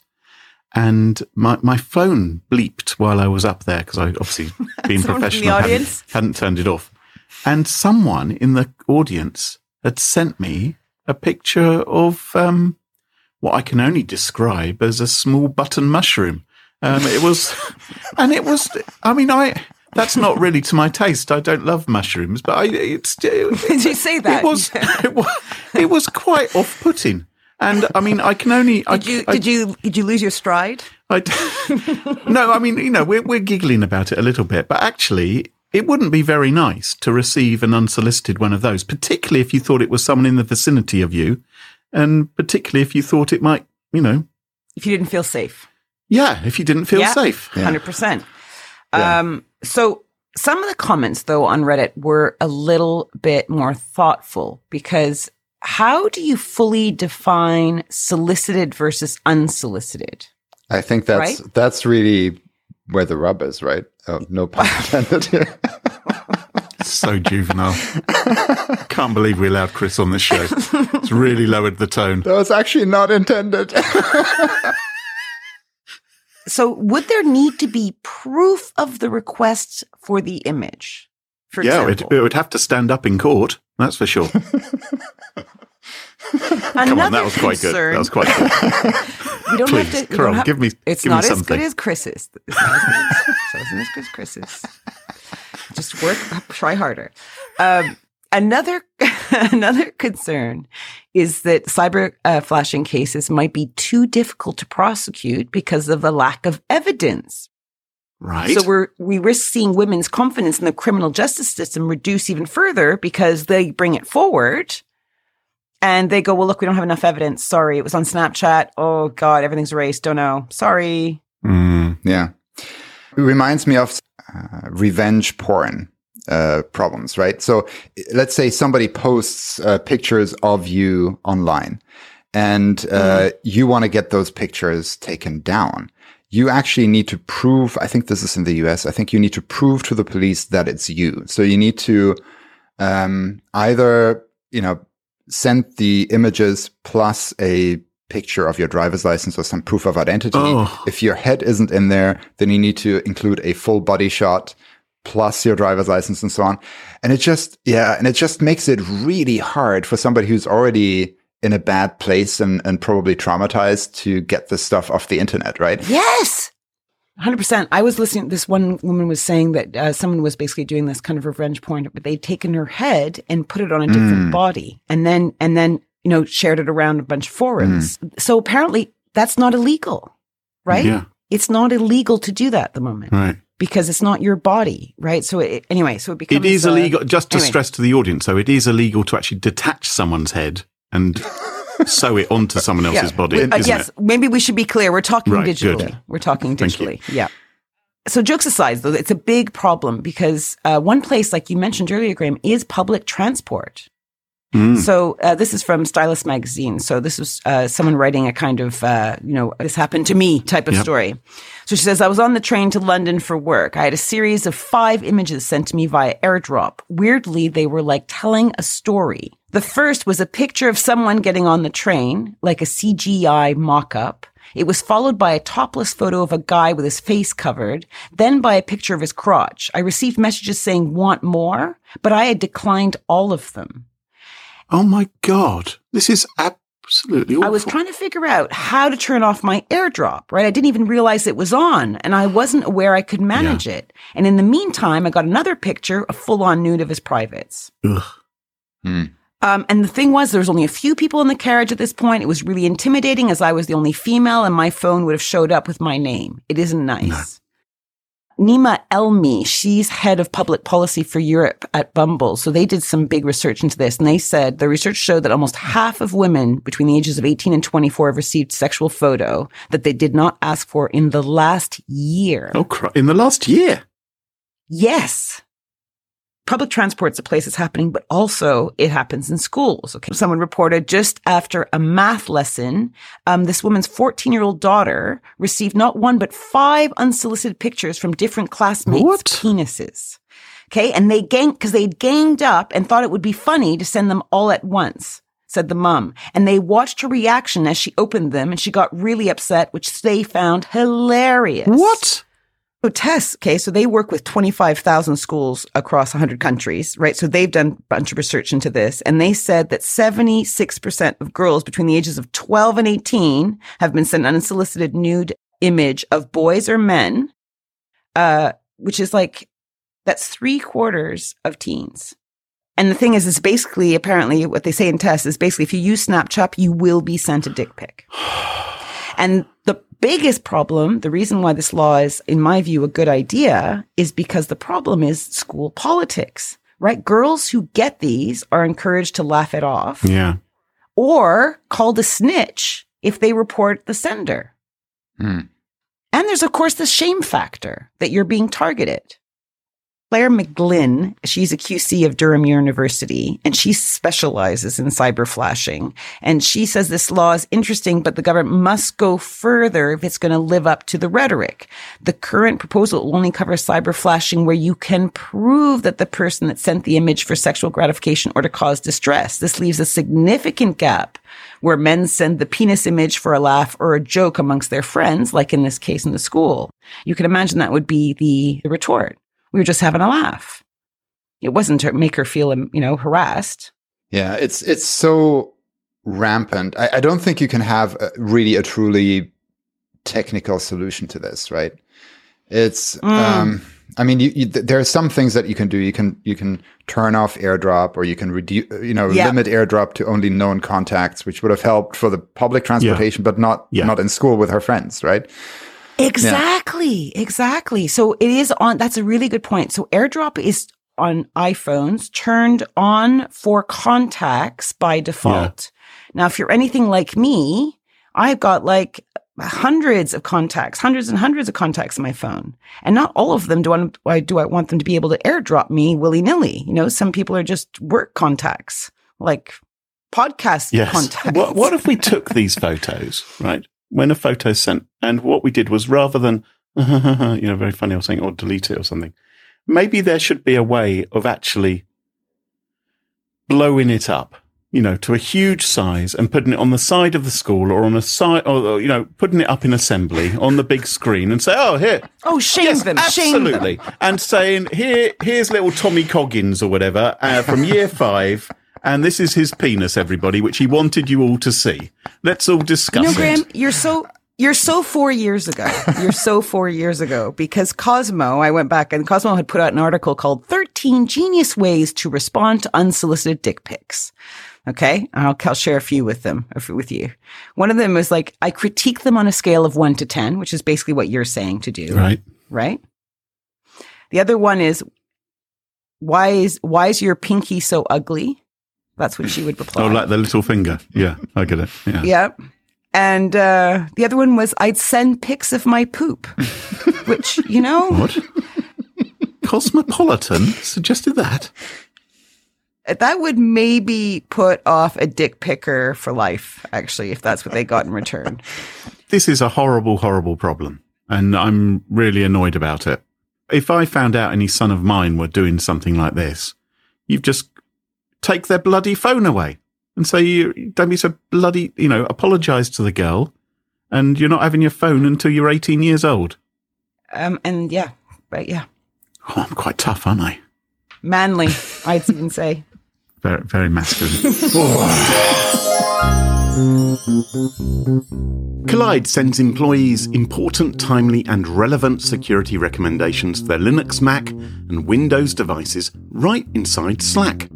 And my, my phone bleeped while I was up there because I obviously, being Someone from the professional, hadn't, hadn't turned it off. And someone in the audience had sent me a picture of um, what I can only describe as a small button mushroom. Um, it was, and it was. I mean, I that's not really to my taste. I don't love mushrooms, but I it's did you see that? it was it was it was quite off putting. And I mean, I can only I, Did you I, did you did you lose your stride? I, no, I mean, you know, we're we're giggling about it a little bit, but actually, it wouldn't be very nice to receive an unsolicited one of those, particularly if you thought it was someone in the vicinity of you, and particularly if you thought it might, you know, If you didn't feel safe. yeah, if you didn't feel Yeah. safe. Hundred percent. Yeah. Um, so some of the comments though on Reddit were a little bit more thoughtful because how do you fully define solicited versus unsolicited? I think that's Right? that's really where the rub is, right? Oh, no pun intended here. So juvenile. Can't believe we allowed Chris on this show. It's really lowered the tone. that was actually not intended. So would there need to be proof of the request for the image? For yeah, it, it would have to stand up in court. That's for sure. Come on, that was quite good. That was quite good. We don't Please, have to. Carole, don't have- give me- It's give me as something. good as Chris's. It's not as good as, isn't as good as Chris's. Just work, try harder. Um, another another concern is that cyber uh, flashing cases might be too difficult to prosecute because of the lack of evidence. Right. So we're we risk seeing women's confidence in the criminal justice system reduce even further because they bring it forward and they go, well, look, we don't have enough evidence. Sorry, it was on Snapchat. Oh God, everything's erased. Don't know. Sorry. Mm. yeah, it reminds me of uh, revenge porn uh, problems, right? So let's say somebody posts uh, pictures of you online, and uh, you want to get those pictures taken down. You actually need to prove. I think this is in the U.S. I think you need to prove to the police that it's you. So you need to um, either you know send the images plus a picture of your driver's license or some proof of identity. Oh. If your head isn't in there, then you need to include a full body shot plus your driver's license and so on. And it just, yeah, and it just makes it really hard for somebody who's already in a bad place and, and probably traumatized to get this stuff off the internet, right? Yes. 100%. I was listening. This one woman was saying that uh, someone was basically doing this kind of revenge porn, but they'd taken her head and put it on a different body and then, and then, you know, shared it around a bunch of forums. So apparently that's not illegal, right? Yeah. It's not illegal to do that at the moment Right. because it's not your body, right? So it, anyway, so it becomes It is uh, illegal, just to anyway. stress to the audience, though, it is illegal to actually detach someone's head and sew it onto someone else's body, Uh, yes, it? maybe we should be clear. We're talking Right, digitally. good. We're talking digitally. Yeah. So jokes aside, though, it's a big problem because uh, one place, like you mentioned earlier, Graham, is public transport. So uh, this is from Stylist magazine. So this was uh, someone writing a kind of uh, you know this happened to me type of story. So she says I was on the train to London for work. I had a series of five images sent to me via airdrop. Weirdly, they were like telling a story. The first was a picture of someone getting on the train, like a CGI mock-up. It was followed by a topless photo of a guy with his face covered, then by a picture of his crotch. I received messages saying want more, but I had declined all of them. Oh my God. This is absolutely awful. I was trying to figure out how to turn off my airdrop, right? I didn't even realize it was on and I wasn't aware I could manage it. And in the meantime, I got another picture, a full on nude of his privates. Ugh. Hmm. Um, and the thing was, there was only a few people in the carriage at this point. It was really intimidating as I was the only female and my phone would have showed up with my name. It isn't nice. Nima Elmi, she's head of public policy for Europe at Bumble. So they did some big research into this and they said the research showed that almost half of women between the ages of 18 and 24 have received sexual photo that they did not ask for in the last year. Oh, cry. in the last year. Yes. Public transport's a place it's happening, but also it happens in schools. Okay. Someone reported just after a math lesson, um, this woman's 14 year old daughter received not one, but five unsolicited pictures from different classmates' What? penises. Okay. And they gang, cause they'd ganged up and thought it would be funny to send them all at once. Said the mum. And they watched her reaction as she opened them and she got really upset, which they found hilarious. What? So Tess, okay, so they work with 25,000 schools across 100 countries, right? So they've done a bunch of research into this and they said that 76% of girls between the ages of 12 and 18 have been sent an unsolicited nude image of boys or men, uh, which is like, that's three quarters of teens. And the thing is, is basically, apparently what they say in tests is basically if you use Snapchat, you will be sent a dick pic. And the biggest problem, the reason why this law is, in my view, a good idea is because the problem is school politics, right? Girls who get these are encouraged to laugh it off Yeah. or called a snitch if they report the sender. Hmm. And there's, of course, the shame factor that you're being targeted. Clare McGlynn, she's a QC of Durham University, and she specializes in cyber flashing. And she says this law is interesting, but the government must go further if it's going to live up to the rhetoric. The current proposal only covers cyber flashing where you can prove that the person that sent the image for sexual gratification or to cause distress. This leaves a significant gap where men send the penis image for a laugh or a joke amongst their friends, like in this case in the school. You can imagine that would be the, retort. We were just having a laugh. It wasn't to make her feel, um, you know, harassed. Yeah, it's it's so rampant. I, I don't think you can have a, really a truly technical solution to this, right? It's, um, I mean, you, you, there are some things that you can do. You can you can turn off AirDrop, or you can reduce, you know, Yeah. limit AirDrop to only known contacts, which would have helped for the public transportation, but not Yeah. not in school with her friends, right? Exactly. Exactly. So it is on, that's a really good point. So airdrop is on iPhones turned on for contacts by default. Now, if you're anything like me, I've got like hundreds of contacts, hundreds and hundreds of contacts on my phone. And not all of them do I, why do I want them to be able to airdrop me willy nilly. You know, some people are just work contacts, like podcast Yes. contacts. What, what if we took these photos, right? When a photo is sent, and what we did was rather than, you know, very funny or something, or delete it or something, maybe there should be a way of actually blowing it up, you know, to a huge size and putting it on the side of the school or on a side, or, you know, putting it up in assembly on the big screen and say, oh, here, oh, shame Yes, them. Shame them. absolutely. and saying, here, here's little Tommy Coggins or whatever uh, from year five. And this is his penis, everybody, which he wanted you all to see. Let's all discuss No, it. Graham, you're so you're so four years ago. You're so four years ago because Cosmo, I went back and Cosmo had put out an article called 13 Genius Ways to Respond to Unsolicited Dick Pics. Okay. I'll, I'll share a few with them, with you. One of them was like, I critique them on a scale of one to 10, which is basically what you're saying to do. Right. Right. The other one is, why is, why is your pinky so ugly? That's what she would reply. Oh, like the little finger. Yeah, I get it. Yeah. Yep. And uh, the other one was I'd send pics of my poop, which, you know, What? Cosmopolitan suggested that. That would maybe put off a dick picker for life, actually, if that's what they got in return. This is a horrible, horrible problem. And I'm really annoyed about it. If I found out any son of mine were doing something like this, you've just take their bloody phone away and say, you don't be so bloody, you know, apologize to the girl and you're not having your phone until you're 18 years old. Um, and yeah, but yeah, Oh, I'm quite tough, aren't I? manly, I'd even say. Very, very masculine. Kolide sends employees important, timely, and relevant security recommendations for their Linux, Mac, and Windows devices right inside Slack.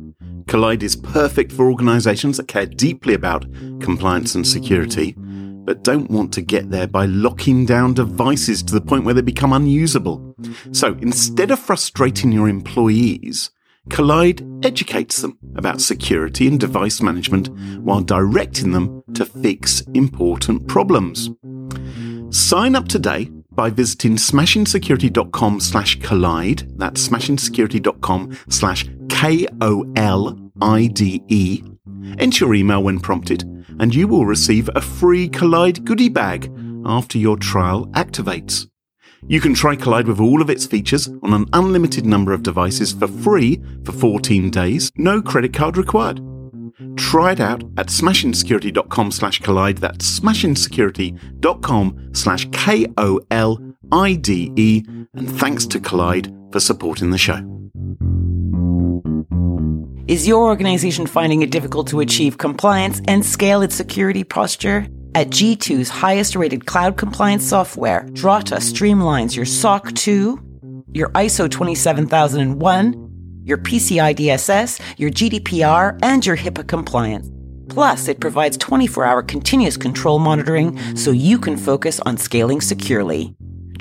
Kolide is perfect for organizations that care deeply about compliance and security, but don't want to get there by locking down devices to the point where they become unusable. So instead of frustrating your employees, Kolide educates them about security and device management while directing them to fix important problems. Sign up today by visiting smashingsecurity.com slash kolide. That's smashingsecurity.com slash K-O-L-I-D-E. Enter your email when prompted and you will receive a free Kolide goodie bag after your trial activates. You can try Kolide with all of its features on an unlimited number of devices for free for 14 days, no credit card required. Try it out at smashingsecurity.com slash kolide. That's smashingsecurity.com slash K-O-L-I-D-E. And thanks to Kolide for supporting the show. Is your organization finding it difficult to achieve compliance and scale its security posture? At G2's highest rated cloud compliance software, Drata streamlines your SOC 2, your ISO 27001, your PCI DSS, your GDPR, and your HIPAA compliance. Plus, it provides 24 hour continuous control monitoring so you can focus on scaling securely.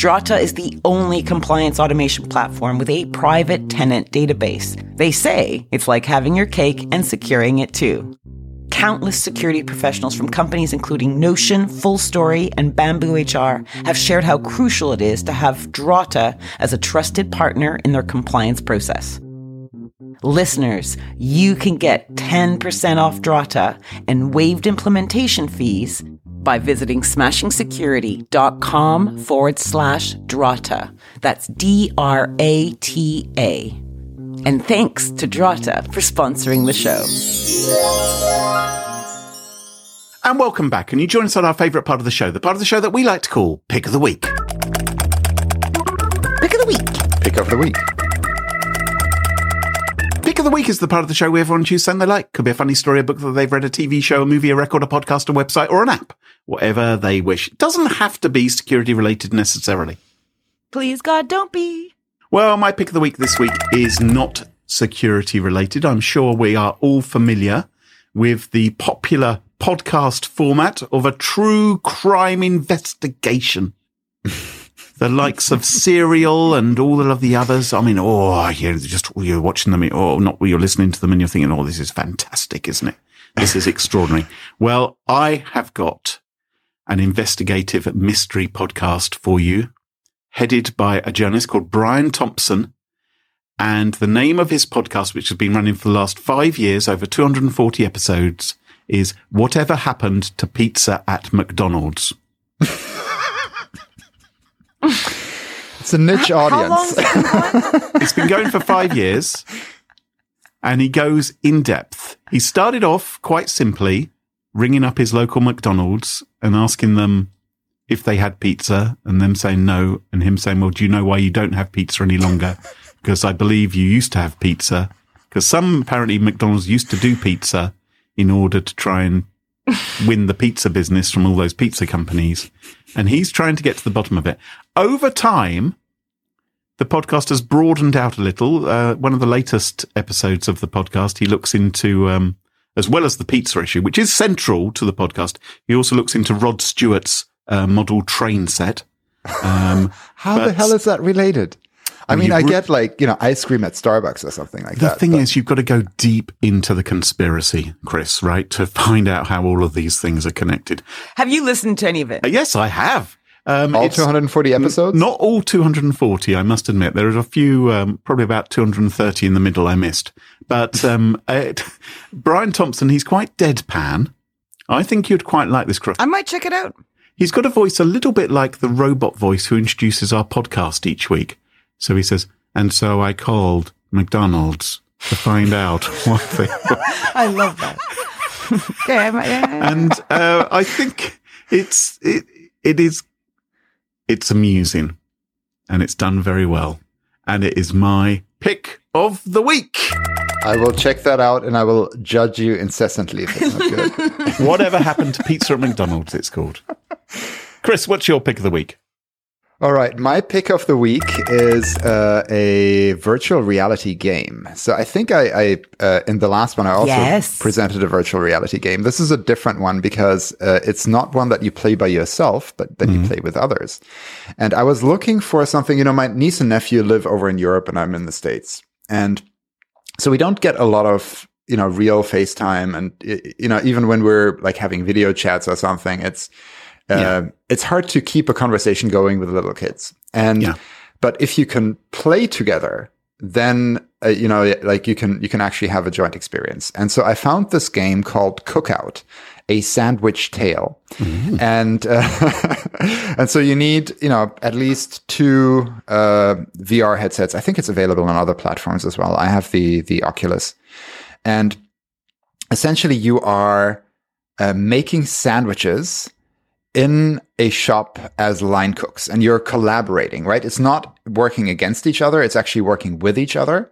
Drata is the only compliance automation platform with a private tenant database. They say it's like having your cake and securing it too. Countless security professionals from companies including Notion, Full Story, and Bamboo HR have shared how crucial it is to have Drata as a trusted partner in their compliance process. Listeners, you can get 10% off Drata and waived implementation fees by visiting smashingsecurity.com forward slash Drata. That's D R A T A. And thanks to Drata for sponsoring the show. And welcome back. And you join us on our favourite part of the show, the part of the show that we like to call Pick of the Week. Pick of the week. Pick of the week. Of the Week is the part of the show where everyone chooses something they like. Could be a funny story, a book that they've read, a TV show, a movie, a record, a podcast, a website, or an app. Whatever they wish. It doesn't have to be security related necessarily. Please, God, don't be. Well, my pick of the week this week is not security related. I'm sure we are all familiar with the popular podcast format of a true crime investigation. the likes of Serial and all of the others. I mean, oh, you're just you're watching them, or not you're listening to them, and you're thinking, oh, this is fantastic, isn't it? This is extraordinary. Well, I have got an investigative mystery podcast for you, headed by a journalist called Brian Thompson. And the name of his podcast, which has been running for the last five years, over 240 episodes, is Whatever Happened to Pizza at McDonald's. It's a niche How audience. has it been going? It's been going for five years and he goes in depth. He started off quite simply ringing up his local McDonald's and asking them if they had pizza and them saying no and him saying, well, do you know why you don't have pizza any longer? Because I believe you used to have pizza. Because some apparently McDonald's used to do pizza in order to try and win the pizza business from all those pizza companies. And he's trying to get to the bottom of it. Over time, the podcast has broadened out a little. Uh, one of the latest episodes of the podcast, he looks into, um, as well as the pizza issue, which is central to the podcast. He also looks into Rod Stewart's uh, model train set. Um, How the hell is that related? I mean, I re- get like, you know, ice cream at Starbucks or something like the that. The thing but- is, you've got to go deep into the conspiracy, Chris, right, to find out how all of these things are connected. Have you listened to any of it? Uh, yes, I have. Um, all 240 episodes? Not all 240, I must admit. There are a few, um, probably about 230 in the middle I missed. But um, uh, Brian Thompson, he's quite deadpan. I think you'd quite like this. Chris. I might check it out. He's got a voice a little bit like the robot voice who introduces our podcast each week. So he says, and so I called McDonald's to find out what they I love that. okay, I might, yeah, yeah. and uh, I think it's it it is it's amusing and it's done very well and it is my pick of the week. I will check that out and I will judge you incessantly if it's not good. Whatever happened to pizza at McDonald's? It's called. Chris, what's your pick of the week? All right, my pick of the week is uh, a virtual reality game. So I think I, I uh, in the last one I also Yes. presented a virtual reality game. This is a different one because uh, it's not one that you play by yourself, but that you play with others. And I was looking for something. You know, my niece and nephew live over in Europe, and I'm in the states, and so we don't get a lot of you know real FaceTime, and you know even when we're like having video chats or something, it's uh, Yeah. it's hard to keep a conversation going with little kids. And Yeah. but if you can play together, then uh, you know like you can you can actually have a joint experience. And so I found this game called Cookout, a sandwich tale, and uh, and so you need you know at least two uh, VR headsets. I think it's available on other platforms as well. I have the the Oculus, and essentially you are uh, making sandwiches in a shop as line cooks and you're collaborating, right? It's not working against each other. It's actually working with each other.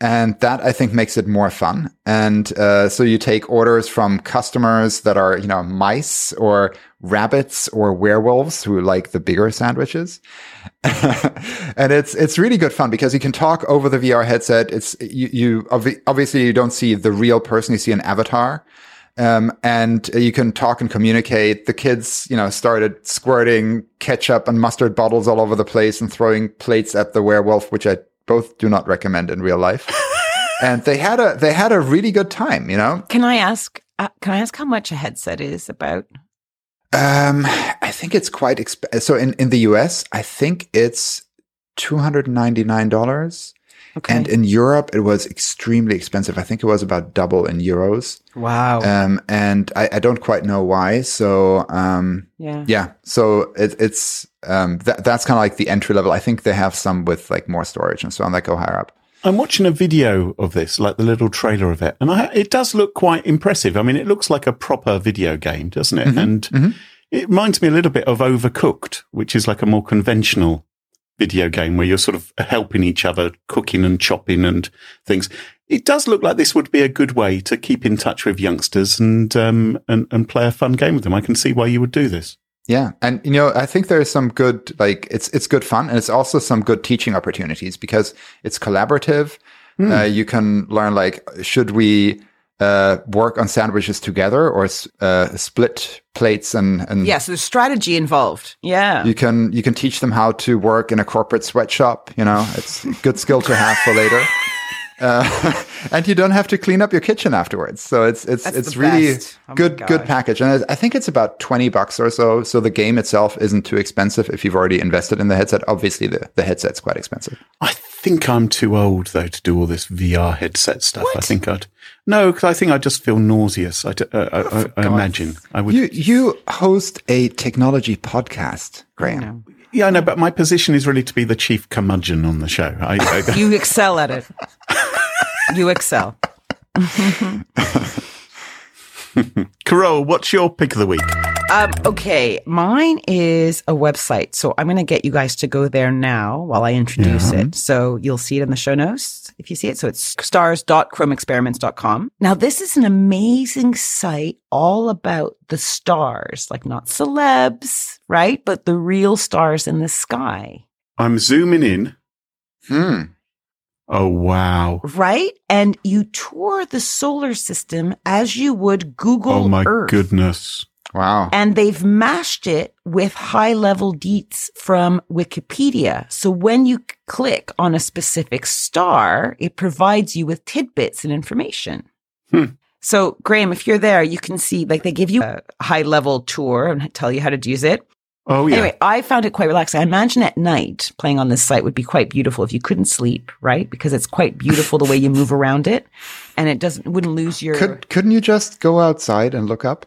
And that I think makes it more fun. And uh, so you take orders from customers that are, you know, mice or rabbits or werewolves who like the bigger sandwiches. and it's it's really good fun because you can talk over the VR headset. It's you, you obvi- obviously you don't see the real person. You see an avatar. Um, and you can talk and communicate. The kids, you know, started squirting ketchup and mustard bottles all over the place and throwing plates at the werewolf, which I both do not recommend in real life. and they had a they had a really good time, you know. Can I ask? Uh, can I ask how much a headset is about? Um, I think it's quite exp- so in in the US, I think it's two hundred ninety nine dollars. Okay. And in Europe, it was extremely expensive. I think it was about double in euros. wow. Um, and I, I don't quite know why. So, um, yeah. yeah. So it, it's, um, that, that's kind of like the entry level. I think they have some with like more storage and so on that go higher up. I'm watching a video of this, like the little trailer of it, and I, it does look quite impressive. I mean, it looks like a proper video game, doesn't it? and it reminds me a little bit of Overcooked, which is like a more conventional video game where you're sort of helping each other, cooking and chopping and things. It does look like this would be a good way to keep in touch with youngsters and um and, and play a fun game with them. I can see why you would do this. Yeah. And, you know, I think there's some good, like, it's, it's good fun and it's also some good teaching opportunities because it's collaborative. Uh, you can learn, like, should we, uh, work on sandwiches together or, uh, split plates and, and Yeah. So there's strategy involved. Yeah. you can, you can teach them how to work in a corporate sweatshop. You know, it's a good skill to have for later. Uh, and you don't have to clean up your kitchen afterwards. So it's it's That's it's really. Oh good good package. And I think it's about twenty bucks or so. So the game itself isn't too expensive if you've already invested in the headset. Obviously, the the headset's quite expensive. I think I'm too old though to do all this VR headset stuff. I think I'd no, because I think I just feel nauseous. I, d- uh, I, I, I imagine I would. You you host a technology podcast, Graham. yeah, I know, but my position is really to be the chief curmudgeon on the show. I, I, You excel at it. you excel. Carole, what's your pick of the week? Um, okay, mine is a website. So I'm going to get you guys to go there now while I introduce it. So you'll see it in the show notes if you see it. So it's stars.chromeexperiments.com. Now, this is an amazing site all about the stars, like not celebs, right? But the real stars in the sky, I'm zooming in. Hmm. Oh wow! right? And you tour the solar system as you would Google Oh my Earth. goodness! Wow. and they've mashed it with high level deets from Wikipedia. So when you click on a specific star, it provides you with tidbits and information. Hmm. So Graham, if you're there, you can see like they give you a high level tour and tell you how to use it. Oh yeah. Anyway, I found it quite relaxing. I imagine at night playing on this site would be quite beautiful if you couldn't sleep, right? Because it's quite beautiful the way you move around it, and it doesn't wouldn't lose your. Could couldn't you just go outside and look up?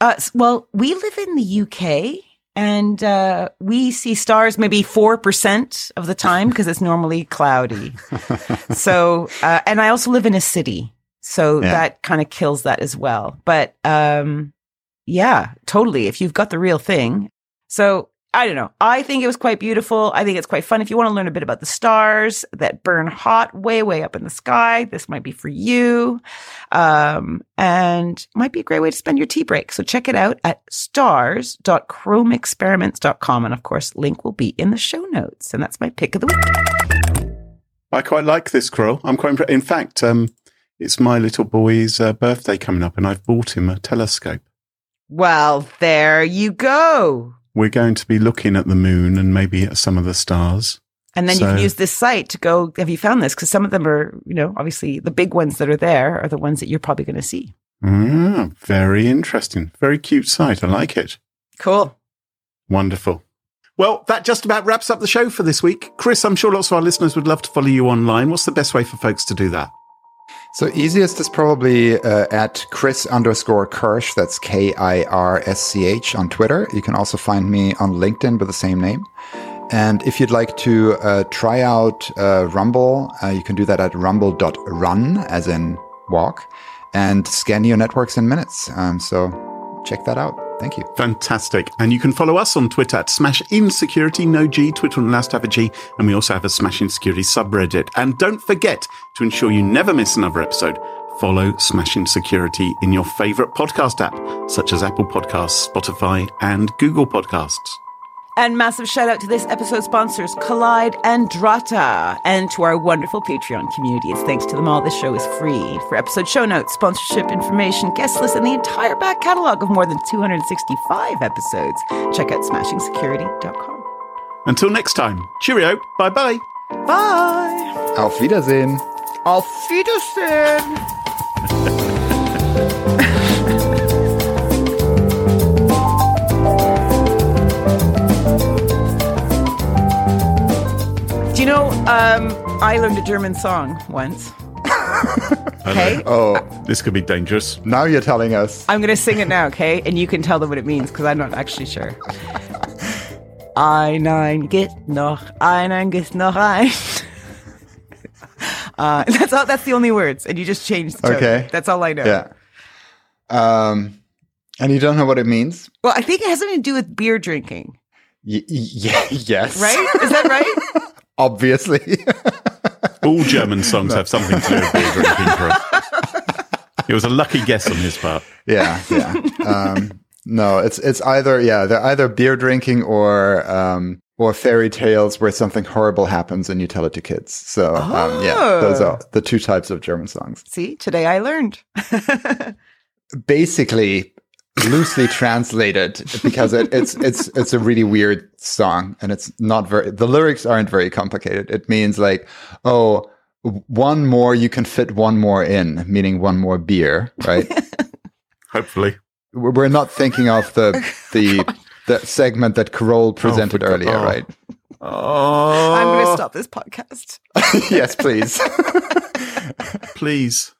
Uh, well, we live in the UK and uh, we see stars maybe 4% of the time because it's normally cloudy. so, uh, and I also live in a city. So Yeah. that kind of kills that as well. But um, yeah, totally. If you've got the real thing. So I don't know. I think it was quite beautiful. I think it's quite fun. If you want to learn a bit about the stars that burn hot way, way up in the sky, this might be for you. Um, and might be a great way to spend your tea break. So check it out at stars.chromeexperiments.com. And of course, link will be in the show notes. And that's my pick of the week. I quite like this Carole. I'm quite. impre- In fact, um, it's my little boy's uh, birthday coming up, and I've bought him a telescope. Well, there you go. We're going to be looking at the moon and maybe at some of the stars. And then you can use this site to go. Have you found this? Because some of them are, you know, obviously the big ones that are there are the ones that you're probably going to see. Ah, very interesting. Very cute site. I like it. Cool. Wonderful. Well, that just about wraps up the show for this week. Chris, I'm sure lots of our listeners would love to follow you online. What's the best way for folks to do that? So easiest is probably uh, at Chris underscore Kirsch. That's K I R S C H on Twitter. You can also find me on LinkedIn with the same name. And if you'd like to uh, try out uh, Rumble, uh, you can do that at rumble.run, as in walk, and scan your networks in minutes. Um, so check that out. Thank you. Fantastic. And you can follow us on Twitter at Smash Insecurity, no G, Twitter and last have a G. And we also have a Smashing Security subreddit. And don't forget to ensure you never miss another episode. Follow Smashing Security in your favorite podcast app, such as Apple Podcasts, Spotify, and Google Podcasts. And massive shout out to this episode sponsors, Kolide and Drata, and to our wonderful Patreon community. It's thanks to them all this show is free. For episode show notes, sponsorship information, guest list, and the entire back catalog of more than 265 episodes, check out smashingsecurity.com. Until next time, cheerio. Bye bye. Bye! Auf Wiedersehen. Auf Wiedersehen! know, um, I learned a German song once. Okay? Oh, This could be dangerous. now you're telling us. I'm going to sing it now, okay? And you can tell them what it means because I'm not actually sure. Einen geht noch, einen geht noch ein. Uh, that's all. That's the only words, and you just changed. The tone. Okay. that's all I know. Yeah. Um, and you don't know what it means? Well, I think it has something to do with beer drinking, Y- y- yes. right? Is that right? Obviously. All German songs have something to do with beer drinking for us. It was a lucky guess on his part. yeah, yeah. Um, no, it's it's either yeah, they're either beer drinking or um, or fairy tales where something horrible happens and you tell it to kids. So um, yeah, those are the two types of German songs. See, today I learned. Basically, loosely translated because it, it's it's it's a really weird song and it's not very. The lyrics aren't very complicated. It means like oh. One more, you can fit one more in, meaning one more beer, right? Hopefully. we're we're not thinking of the oh, the the segment that Carole presented oh, God. earlier, Oh. right? Oh, I'm going to stop this podcast. yes, please. Please.